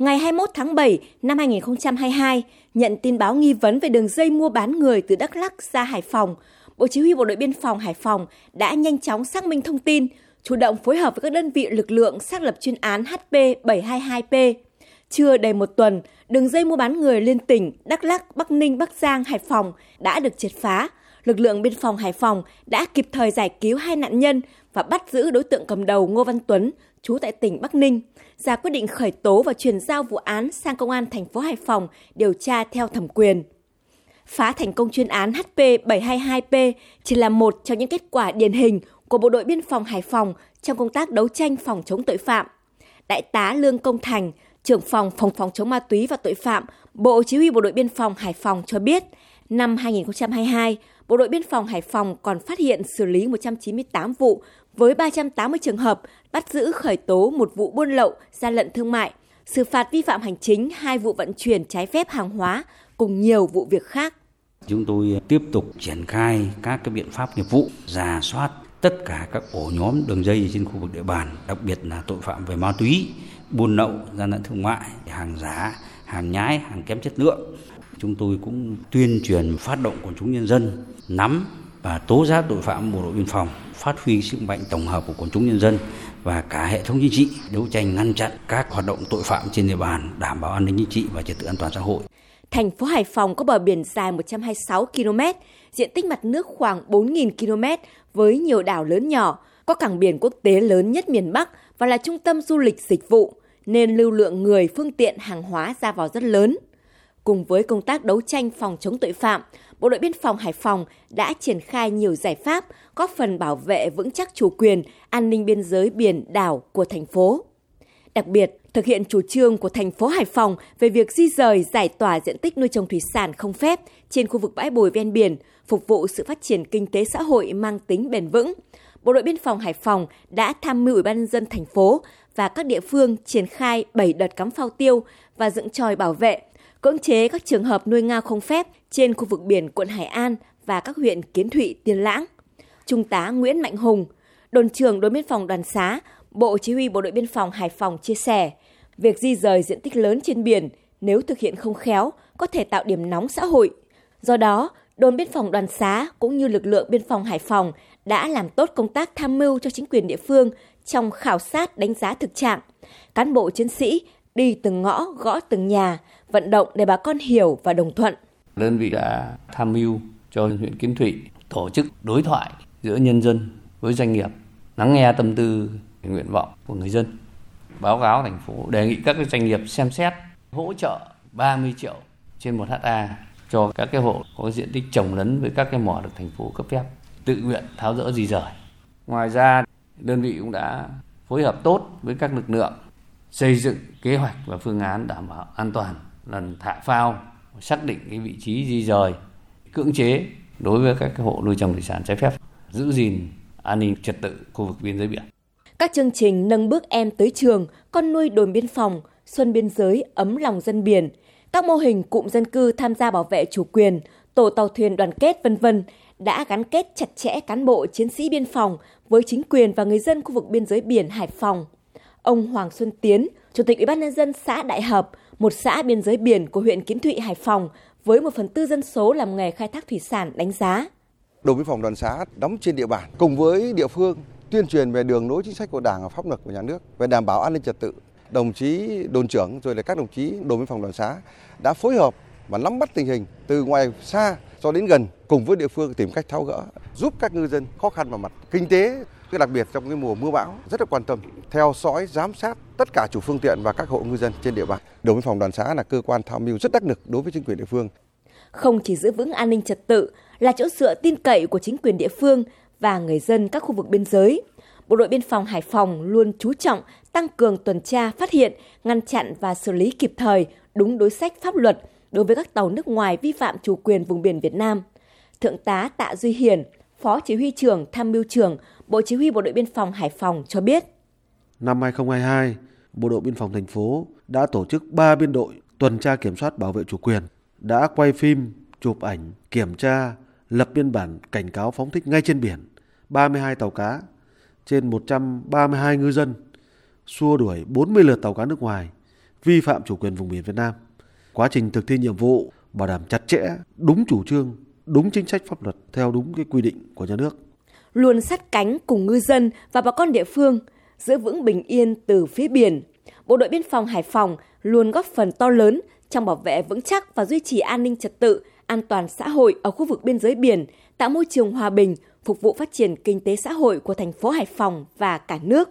Ngày 21 tháng 7 năm 2022, nhận tin báo nghi vấn về đường dây mua bán người từ Đắk Lắk ra Hải Phòng, Bộ Chỉ huy Bộ đội Biên phòng Hải Phòng đã nhanh chóng xác minh thông tin, chủ động phối hợp với các đơn vị lực lượng xác lập chuyên án HP722P. Chưa đầy một tuần, đường dây mua bán người liên tỉnh Đắk Lắk, Bắc Ninh, Bắc Giang, Hải Phòng đã được triệt phá. Lực lượng biên phòng Hải Phòng đã kịp thời giải cứu hai nạn nhân và bắt giữ đối tượng cầm đầu Ngô Văn Tuấn, trú tại tỉnh Bắc Ninh, ra quyết định khởi tố và chuyển giao vụ án sang công an thành phố Hải Phòng điều tra theo thẩm quyền. Phá thành công chuyên án HP722P chỉ là một trong những kết quả điển hình của Bộ đội Biên phòng Hải Phòng trong công tác đấu tranh phòng chống tội phạm. Đại tá Lương Công Thành, trưởng phòng phòng phòng chống ma túy và tội phạm, Bộ Chỉ huy Bộ đội Biên phòng Hải Phòng cho biết, năm 2022, Bộ đội Biên phòng Hải Phòng còn phát hiện xử lý 198 vụ với 380 trường hợp, bắt giữ khởi tố một vụ buôn lậu, gian lận thương mại, xử phạt vi phạm hành chính hai vụ vận chuyển trái phép hàng hóa cùng nhiều vụ việc khác. Chúng tôi tiếp tục triển khai các cái biện pháp nghiệp vụ, giả soát tất cả các ổ nhóm đường dây trên khu vực địa bàn, đặc biệt là tội phạm về ma túy, buôn lậu, gian lận thương mại, hàng giả, hàng nhái, hàng kém chất lượng. Chúng tôi cũng tuyên truyền phát động quần chúng nhân dân nắm và tố giác tội phạm bộ đội biên phòng, phát huy sức mạnh tổng hợp của quần chúng nhân dân và cả hệ thống chính trị đấu tranh ngăn chặn các hoạt động tội phạm trên địa bàn, đảm bảo an ninh chính trị và trật tự an toàn xã hội. Thành phố Hải Phòng có bờ biển dài 126 km, diện tích mặt nước khoảng 4.000 km với nhiều đảo lớn nhỏ, có cảng biển quốc tế lớn nhất miền Bắc và là trung tâm du lịch dịch vụ, nên lưu lượng người, phương tiện, hàng hóa ra vào rất lớn. Cùng với công tác đấu tranh phòng chống tội phạm, Bộ đội Biên phòng Hải Phòng đã triển khai nhiều giải pháp góp phần bảo vệ vững chắc chủ quyền, an ninh biên giới biển đảo của thành phố. Đặc biệt, thực hiện chủ trương của thành phố Hải Phòng về việc di rời giải tỏa diện tích nuôi trồng thủy sản không phép trên khu vực bãi bồi ven biển, phục vụ sự phát triển kinh tế xã hội mang tính bền vững. Bộ đội biên phòng Hải Phòng đã tham mưu Ủy ban nhân dân thành phố và các địa phương triển khai 7 đợt cắm phao tiêu và dựng tròi bảo vệ, cưỡng chế các trường hợp nuôi ngao không phép trên khu vực biển quận Hải An và các huyện Kiến Thụy, Tiên Lãng. Trung tá Nguyễn Mạnh Hùng, đồn trưởng đồn biên phòng Đoàn Xá, Bộ Chỉ huy Bộ đội Biên phòng Hải Phòng chia sẻ, việc di rời diện tích lớn trên biển nếu thực hiện không khéo có thể tạo điểm nóng xã hội. Do đó, đồn biên phòng Đoàn Xá cũng như lực lượng biên phòng Hải Phòng đã làm tốt công tác tham mưu cho chính quyền địa phương trong khảo sát đánh giá thực trạng. Cán bộ chiến sĩ đi từng ngõ, gõ từng nhà, vận động để bà con hiểu và đồng thuận. Đơn vị đã tham mưu cho huyện Kiến Thụy tổ chức đối thoại giữa nhân dân với doanh nghiệp, lắng nghe tâm tư, nguyện vọng của người dân. Báo cáo thành phố đề nghị các doanh nghiệp xem xét hỗ trợ 30 triệu trên một ha cho các cái hộ có diện tích trồng lấn với các cái mỏ được thành phố cấp phép tự nguyện tháo rỡ di rời. Ngoài ra, đơn vị cũng đã phối hợp tốt với các lực lượng xây dựng kế hoạch và phương án đảm bảo an toàn lần thả phao xác định cái vị trí di rời cưỡng chế đối với các hộ nuôi trồng thủy sản trái phép giữ gìn an ninh trật tự khu vực biên giới biển. Các chương trình nâng bước em tới trường, con nuôi đồn biên phòng, xuân biên giới, ấm lòng dân biển, các mô hình cụm dân cư tham gia bảo vệ chủ quyền, tổ tàu thuyền đoàn kết vân vân đã gắn kết chặt chẽ cán bộ chiến sĩ biên phòng với chính quyền và người dân khu vực biên giới biển Hải Phòng. Ông Hoàng Xuân Tiến, Chủ tịch Ủy ban nhân dân xã Đại Hợp, một xã biên giới biển của huyện Kiến Thụy, Hải Phòng, với một phần tư dân số làm nghề khai thác thủy sản đánh giá. Đồn biên phòng đoàn xã đóng trên địa bàn cùng với địa phương tuyên truyền về đường lối chính sách của Đảng và pháp luật của nhà nước về đảm bảo an ninh trật tự. Đồng chí đồn trưởng rồi là các đồng chí đồn biên phòng đoàn xã đã phối hợp và nắm bắt tình hình từ ngoài xa cho đến gần cùng với địa phương tìm cách tháo gỡ, giúp các ngư dân khó khăn vào mặt kinh tế, cái đặc biệt trong cái mùa mưa bão rất là quan tâm theo dõi giám sát tất cả chủ phương tiện và các hộ ngư dân trên địa bàn. Đồn biên phòng đoàn xã là cơ quan tham mưu rất đắc lực đối với chính quyền địa phương. Không chỉ giữ vững an ninh trật tự là chỗ dựa tin cậy của chính quyền địa phương và người dân các khu vực biên giới. Bộ đội biên phòng Hải Phòng luôn chú trọng tăng cường tuần tra, phát hiện, ngăn chặn và xử lý kịp thời đúng đối sách pháp luật đối với các tàu nước ngoài vi phạm chủ quyền vùng biển Việt Nam. Thượng tá Tạ Duy Hiền, Phó Chỉ huy trưởng Tham mưu trưởng Bộ Chỉ huy Bộ đội Biên phòng Hải Phòng cho biết. Năm 2022, Bộ đội Biên phòng thành phố đã tổ chức 3 biên đội tuần tra kiểm soát bảo vệ chủ quyền, đã quay phim, chụp ảnh, kiểm tra, lập biên bản cảnh cáo phóng thích ngay trên biển 32 tàu cá trên 132 ngư dân, xua đuổi 40 lượt tàu cá nước ngoài vi phạm chủ quyền vùng biển Việt Nam. Quá trình thực thi nhiệm vụ bảo đảm chặt chẽ, đúng chủ trương, đúng chính sách pháp luật theo đúng cái quy định của nhà nước. Luôn sát cánh cùng ngư dân và bà con địa phương, giữ vững bình yên từ phía biển. Bộ đội biên phòng Hải Phòng luôn góp phần to lớn trong bảo vệ vững chắc và duy trì an ninh trật tự, an toàn xã hội ở khu vực biên giới biển, tạo môi trường hòa bình, phục vụ phát triển kinh tế xã hội của thành phố Hải Phòng và cả nước.